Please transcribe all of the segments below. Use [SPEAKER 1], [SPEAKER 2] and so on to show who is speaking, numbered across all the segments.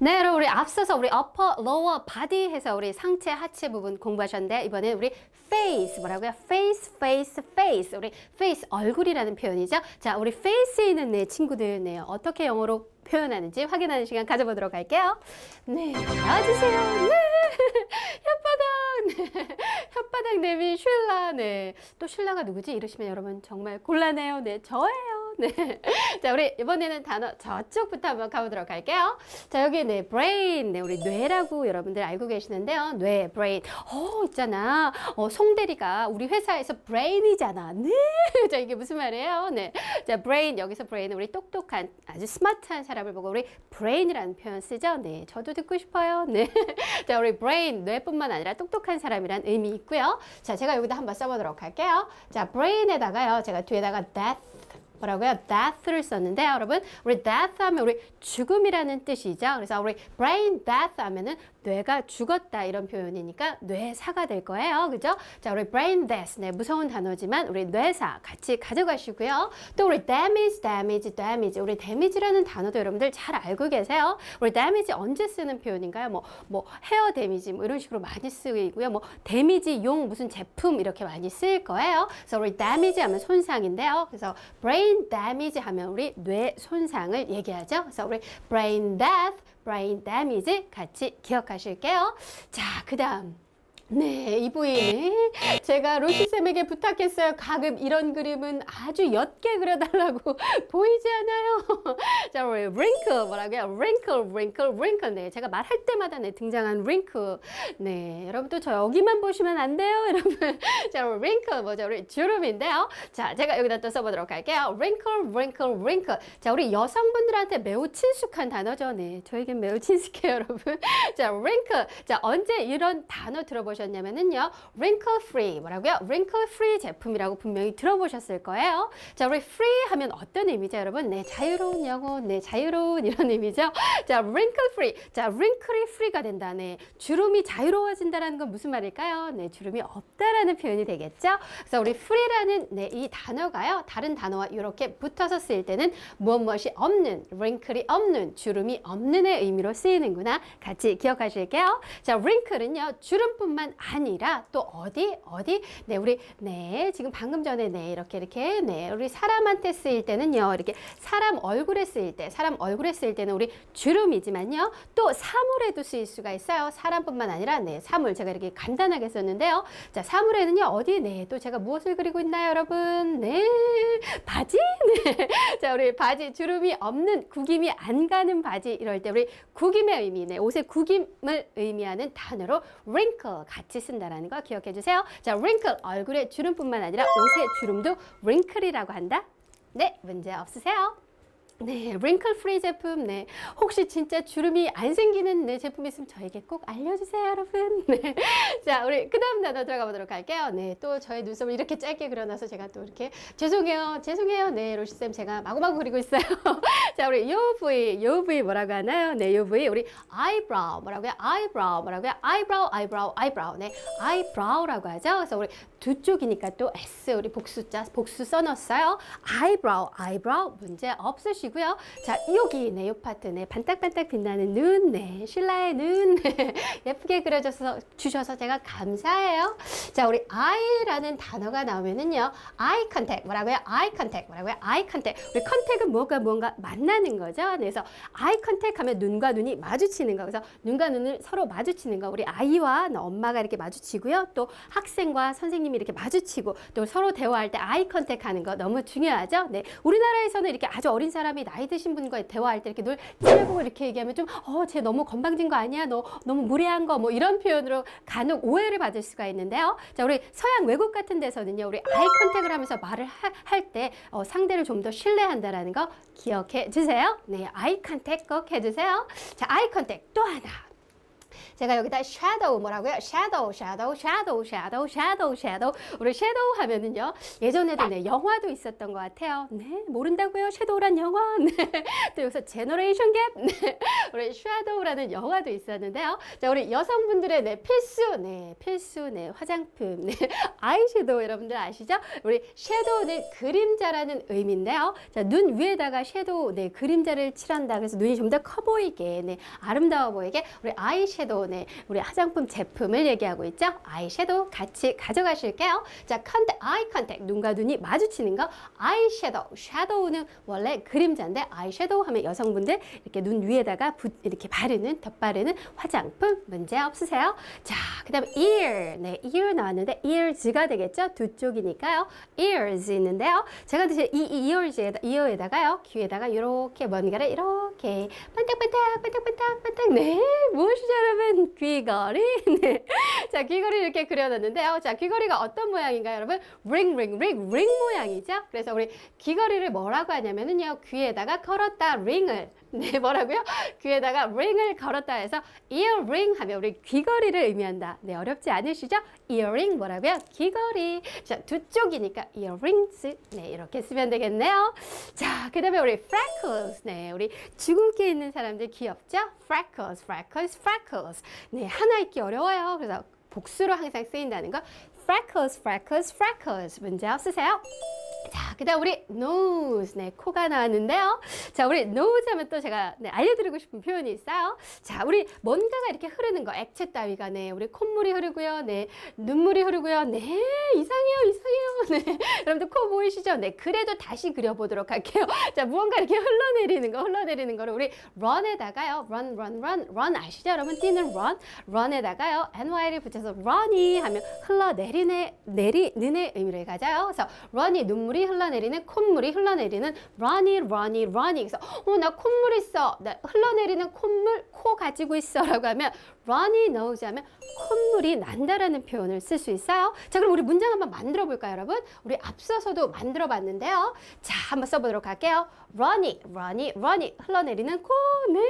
[SPEAKER 1] 네, 여러분 우리 앞서서 우리 upper, lower, body 해서 우리 상체, 하체 부분 공부하셨는데 이번에 우리 face 뭐라고요? face, face, face. 우리 face 얼굴이라는 표현이죠. 자, 우리 face에 있는 네 친구들 네 어떻게 영어로 표현하는지 확인하는 시간 가져보도록 할게요. 네, 나와주세요. 네, 혓바닥. 네, 혓바닥 내민 쉴라. 네, 또 쉴라가 누구지? 이러시면 여러분 정말 곤란해요. 네, 저예요. 네. 자, 우리 이번에는 단어 저쪽부터 한번 가보도록 할게요. 자, 여기 네, brain. 네, 우리 뇌라고 여러분들 알고 계시는데요. 뇌, brain. 어, 있잖아. 어, 송대리가 우리 회사에서 brain이잖아. 네. 자, 이게 무슨 말이에요? 네. 자, brain. 여기서 brain. 우리 똑똑한, 아주 스마트한 사람을 보고 우리 brain이라는 표현 쓰죠. 네. 저도 듣고 싶어요. 네. 자, 우리 brain. 뇌뿐만 아니라 똑똑한 사람이란 의미 있고요. 자, 제가 여기다 한번 써보도록 할게요. 자, brain에다가요. 제가 뒤에다가 death. 뭐라고요? death를 썼는데 여러분 우리 death 하면 우리 죽음이라는 뜻이죠. 그래서 우리 brain death 하면은 뇌가 죽었다 이런 표현이니까 뇌사가 될 거예요. 그죠? 자, 우리 brain death. 네, 무서운 단어지만 우리 뇌사 같이 가져가시고요. 또 우리 damage, damage, damage. 우리 damage라는 단어도 여러분들 잘 알고 계세요. 우리 damage 언제 쓰는 표현인가요? 뭐, 뭐 헤어 데미지 뭐 이런 식으로 많이 쓰이고요. 뭐 데미지 용 무슨 제품 이렇게 많이 쓰일 거예요. 그래서 우리 damage 하면 손상인데요. 그래서 brain damage 하면 우리 뇌 손상을 얘기하죠. 그래서 우리 brain death brain damage 같이 기억하 실게요. 자, 그 다음. 네, 이 부위는 제가 로시쌤에게 부탁했어요. 가끔 이런 그림은 아주 옅게 그려달라고 보이지 않아요? 자, 우리 wrinkle 뭐라고요? wrinkle, wrinkle, wrinkle. 네, 제가 말할 때마다 네, 등장한 wrinkle. 네, 여러분 또 저 여기만 보시면 안 돼요, 여러분. 자, 우리 wrinkle 뭐죠? 우리 주름인데요. 자, 제가 여기다 또 써보도록 할게요. wrinkle, wrinkle, wrinkle. 자, 우리 여성분들한테 매우 친숙한 단어죠. 네, 저에겐 매우 친숙해요, 여러분. 자, wrinkle. 자, 언제 이런 단어 들어보셨 들어보셨냐면은요. wrinkle free 뭐라고요? wrinkle free 제품이라고 분명히 들어보셨을 거예요. 자, 우리 free 하면 어떤 의미죠, 여러분? 네, 자유로운 영혼, 네, 자유로운 이런 의미죠. 자, wrinkle free. 자, wrinkly free가 된다. 네, 주름이 자유로워진다라는 건 무슨 말일까요? 네, 주름이 없다라는 표현이 되겠죠. 그래서 우리 free라는 네, 이 단어가요. 다른 단어와 이렇게 붙어서 쓰일 때는 무엇 무엇이 없는, wrinkle이 없는, 주름이 없는의 의미로 쓰이는구나. 같이 기억하실게요. 자, wrinkle은요, 주름뿐만 아니라 또 어디 어디? 네 우리 네 지금 방금 전에 네 이렇게 이렇게 네 우리 사람한테 쓰일 때는요 이렇게 사람 얼굴에 쓰일 때 사람 얼굴에 쓰일 때는 우리 주름이지만요 또 사물에도 쓰일 수가 있어요. 사람뿐만 아니라 네 사물 제가 이렇게 간단하게 썼는데요. 자 사물에는요 어디? 네 또 제가 무엇을 그리고 있나요 여러분? 네 바지? 네자 우리 바지 주름이 없는 구김이 안 가는 바지 이럴 때 우리 구김의 의미 네 옷의 구김을 의미하는 단어로 wrinkle 같이 쓴다라는 거 기억해 주세요. 자, wrinkle 얼굴의 주름뿐만 아니라 옷의 주름도 wrinkle이라고 한다. 네, 문제 없으세요? 네, wrinkle free 제품. 네. 혹시 진짜 주름이 안 생기는 네, 제품 있으면 저에게 꼭 알려주세요, 여러분. 네. 자, 우리 그 다음 단어 들어가 보도록 할게요. 네, 또 저의 눈썹을 이렇게 짧게 그려놔서 제가 또 이렇게 죄송해요, 죄송해요. 네, 로시쌤 제가 마구마구 그리고 있어요. 자, 우리 요 부위, 요 부위 뭐라고 하나요? 네, 요 부위 우리 eyebrow 뭐라고요? eyebrow 뭐라고요? eyebrow, eyebrow, eyebrow. 네, eyebrow라고 하죠. 그래서 우리 두 쪽이니까 또 S 우리 복수자 복수 써놨어요. eyebrow, eyebrow 문제 없으시고 주시고요. 자, 여기 네, 요 파트 네, 반딱반딱 빛나는 눈, 네, 신라의 눈 네, 예쁘게 그려줘서 주셔서 제가 감사해요. 자, 우리 eye라는 단어가 나오면은요, eye contact 뭐라고요? eye contact 뭐라고요? eye contact. 우리 contact은 뭐가 뭔가 만나는 거죠. 그래서 eye contact 하면 눈과 눈이 마주치는 거. 그래서 눈과 눈을 서로 마주치는 거. 우리 아이와 엄마가 이렇게 마주치고요. 또 학생과 선생님이 이렇게 마주치고 또 서로 대화할 때 eye contact 하는 거 너무 중요하죠. 네, 우리나라에서는 이렇게 아주 어린 사람이 사람이 나이 드신 분과 대화할 때 이렇게 늘 찔고 이렇게 얘기하면 좀, 어, 쟤 너무 건방진 거 아니야? 너 너무 무례한 거 뭐 이런 표현으로 간혹 오해를 받을 수가 있는데요. 자, 우리 서양 외국 같은 데서는요, 우리 eye contact을 하면서 말을 할때 어, 상대를 좀 더 신뢰한다라는 거 기억해 주세요. 네, eye contact 꼭 해주세요. 자, eye contact 또 하나. 제가 여기다 shadow 뭐라고요? shadow, shadow, shadow, shadow, shadow, shadow. 우리 shadow 하면은요. 예전에도 네, 영화도 있었던 것 같아요. 네, 모른다고요? shadow란 영화. 네. 또 여기서 generation gap. 네. 우리 shadow라는 영화도 있었는데요. 자, 우리 여성분들의 네, 필수, 네, 필수, 네, 화장품, 네, 아이섀도우 여러분들 아시죠? 우리 shadow는 그림자라는 의미인데요. 자, 눈 위에다가 shadow, 네, 그림자를 칠한다. 그래서 눈이 좀 더 커 보이게, 네, 아름다워 보이게 우리 아이섀도우, 네, 우리 화장품 제품을 얘기하고 있죠. 아이섀도우 같이 가져가실게요. 자, contact, eye contact, 눈과 눈이 마주치는 거, 아이섀도우, 섀도우는 원래 그림자인데 아이섀도우 하면 여성분들 이렇게 눈 위에다가 붓, 이렇게 바르는, 덧바르는 화장품 문제 없으세요? 자, 그 다음에 ear, 네, ear 나왔는데 ears가 되겠죠? 두 쪽이니까요. ears 있는데요. 제가 드실 이, 이 ears에다, ear에다가요, 귀에다가 이렇게 뭔가를 이렇게 반짝반짝, 반짝반짝, 반짝, 네, 무엇이죠, 여러분? 귀걸이, 네. 자, 귀걸이 이렇게 그려놨는데요. 자, 귀걸이가 어떤 모양인가요, 여러분? ring, ring, ring, ring 모양이죠? 그래서 우리 귀걸이를 뭐라고 하냐면은요, 귀에다가 걸었다, ring을. 네, 뭐라고요? 귀에다가 ring을 걸었다 해서 earring 하면 우리 귀걸이를 의미한다. 네, 어렵지 않으시죠? Earring 뭐라고요? 귀걸이. 자, 두 쪽이니까 earrings. 네, 이렇게 쓰면 되겠네요. 자, 그 다음에 우리 freckles. 네, 우리 주근깨 있는 사람들 귀엽죠? freckles, freckles, freckles. 네, 하나 읽기 어려워요. 그래서 복수로 항상 쓰인다는 거. freckles, freckles, freckles. 문제 없으세요? 자, 그 다음 우리 nose. 네, 코가 나왔는데요. 자, 우리 nose 하면 또 제가 네, 알려드리고 싶은 표현이 있어요. 자, 우리 뭔가가 이렇게 흐르는 거, 액체 따위가, 네, 우리 콧물이 흐르고요. 네, 눈물이 흐르고요. 네, 이상해요, 이상해요. 네, 여러분들 코 보이시죠? 네, 그래도 다시 그려보도록 할게요. 자, 무언가 이렇게 흘러내리는 거, 흘러내리는 거를 우리 run에다가요. run, run, run, run 아시죠? 여러분, 뛰는 run, run에다가요. ny를 붙여서 run이 하면 흘러내리는, 내리는 의미를 가져요. 그래서 run이 눈물 이 흘러내리는 콧물이 흘러내리는 runny runny runny 그래서 어나 콧물 있어 나 흘러내리는 콧물 코 가지고 있어 라고 하면 runny nose 하면 콧물이 난다라는 표현을 쓸 수 있어요. 자 그럼 우리 문장 한번 만들어 볼까요 여러분? 우리 앞서서도 만들어 봤는데요. 자 한번 써보도록 할게요. runny runny runny 흘러내리는 코네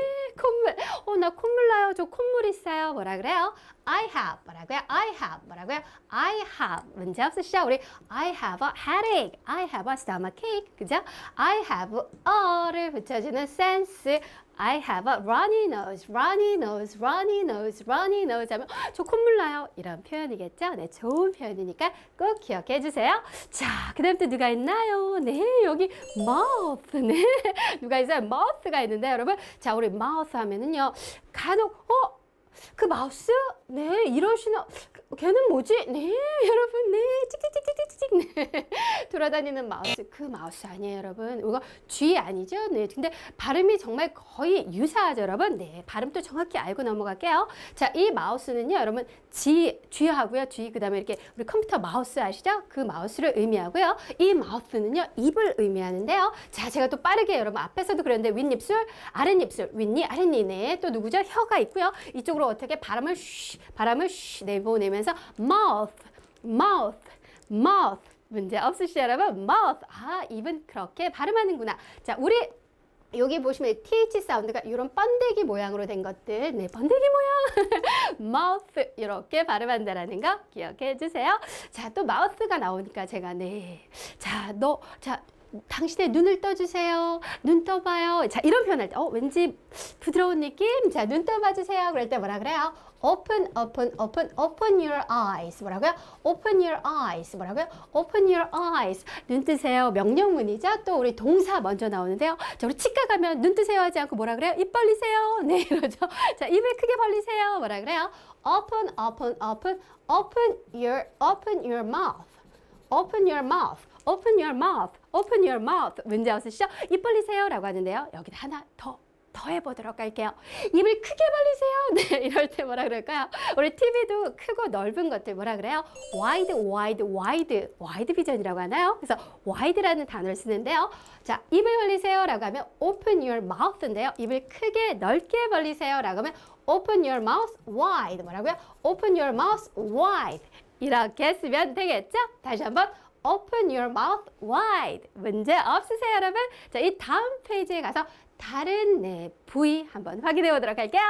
[SPEAKER 1] 콧물 어나 콧물 나요 저 콧물 있어요 뭐라 그래요? I have 뭐라고요? I have 뭐라고요? I have 문제 없으시죠? 우리 I have a headache, I have a stomachache 그죠? I have a를 붙여주는 sense I have a runny nose, runny nose, runny nose, runny nose 하면 저 콧물 나요 이런 표현이겠죠? 네, 좋은 표현이니까 꼭 기억해 주세요. 자, 그 다음 또 누가 있나요? 네, 여기 mouth, 네, 누가 있어요? mouth가 있는데 여러분, 자, 우리 mouth 하면은요, 간혹 어? 그 마우스? 네, 이러시나, 걔는 뭐지? 네, 여러분, 네, 찍찍찍찍찍찍, 네. 돌아다니는 마우스, 그 마우스 아니에요, 여러분. 이거 G 아니죠? 네, 근데 발음이 정말 거의 유사하죠, 여러분. 네, 발음도 정확히 알고 넘어갈게요. 자, 이 mouse는요, 여러분, 쥐, 쥐하고요, 쥐, 그 다음에 이렇게 우리 컴퓨터 마우스 아시죠? 그 마우스를 의미하고요. 이 mouth는요, 입을 의미하는데요. 자, 제가 또 빠르게 여러분 앞에서도 그랬는데, 윗입술, 아랫입술, 윗니, 아랫니, 네, 또 누구죠? 혀가 있고요. 이쪽으로 어떻게 바람을 쉬, 바람을 쉬 내보내면서 mouth, mouth, mouth. 문제 없으시죠, 여러분? mouth. 아, 입은 그렇게 발음하는구나. 자, 우리 여기 보시면 TH 사운드가 이런 번데기 모양으로 된 것들, 네, 번데기 모양, mouth 이렇게 발음한다라는 거 기억해 주세요. 자, 또 mouth가 나오니까 제가 네, 자, 너, 자. 당신의 눈을 떠주세요. 눈 떠봐요. 자, 이런 표현 할 때, 어, 왠지 부드러운 느낌? 자, 눈 떠봐 주세요. 그럴 때 뭐라 그래요? open, open, open, open your eyes. 뭐라고요? open your eyes. 뭐라고요? open your eyes. 눈 뜨세요. 명령문이죠. 또 우리 동사 먼저 나오는데요. 자, 우리 치과 가면 눈 뜨세요 하지 않고 뭐라 그래요? 입 벌리세요. 네, 이러죠. 자, 입을 크게 벌리세요. 뭐라 그래요? open, open, open, open your, open your mouth. open your mouth. open your mouth. Open your mouth. 문제 없으시죠? 입 벌리세요. 라고 하는데요. 여기 하나 더. 더 해보도록 할게요. 입을 크게 벌리세요. 네, 이럴 때 뭐라 그럴까요? 우리 TV도 크고 넓은 것들 뭐라 그래요? wide, wide, wide, wide 비전이라고 하나요? 그래서 wide라는 단어를 쓰는데요. 자, 입을 벌리세요. 라고 하면 open your mouth인데요. 입을 크게 넓게 벌리세요. 라고 하면 open your mouth wide. 뭐라고요? open your mouth wide. 이렇게 쓰면 되겠죠? 다시 한번 open your mouth wide. 문제 없으세요, 여러분? 자, 이 다음 페이지에 가서 다른 네, 부위 한번 확인해 보도록 할게요.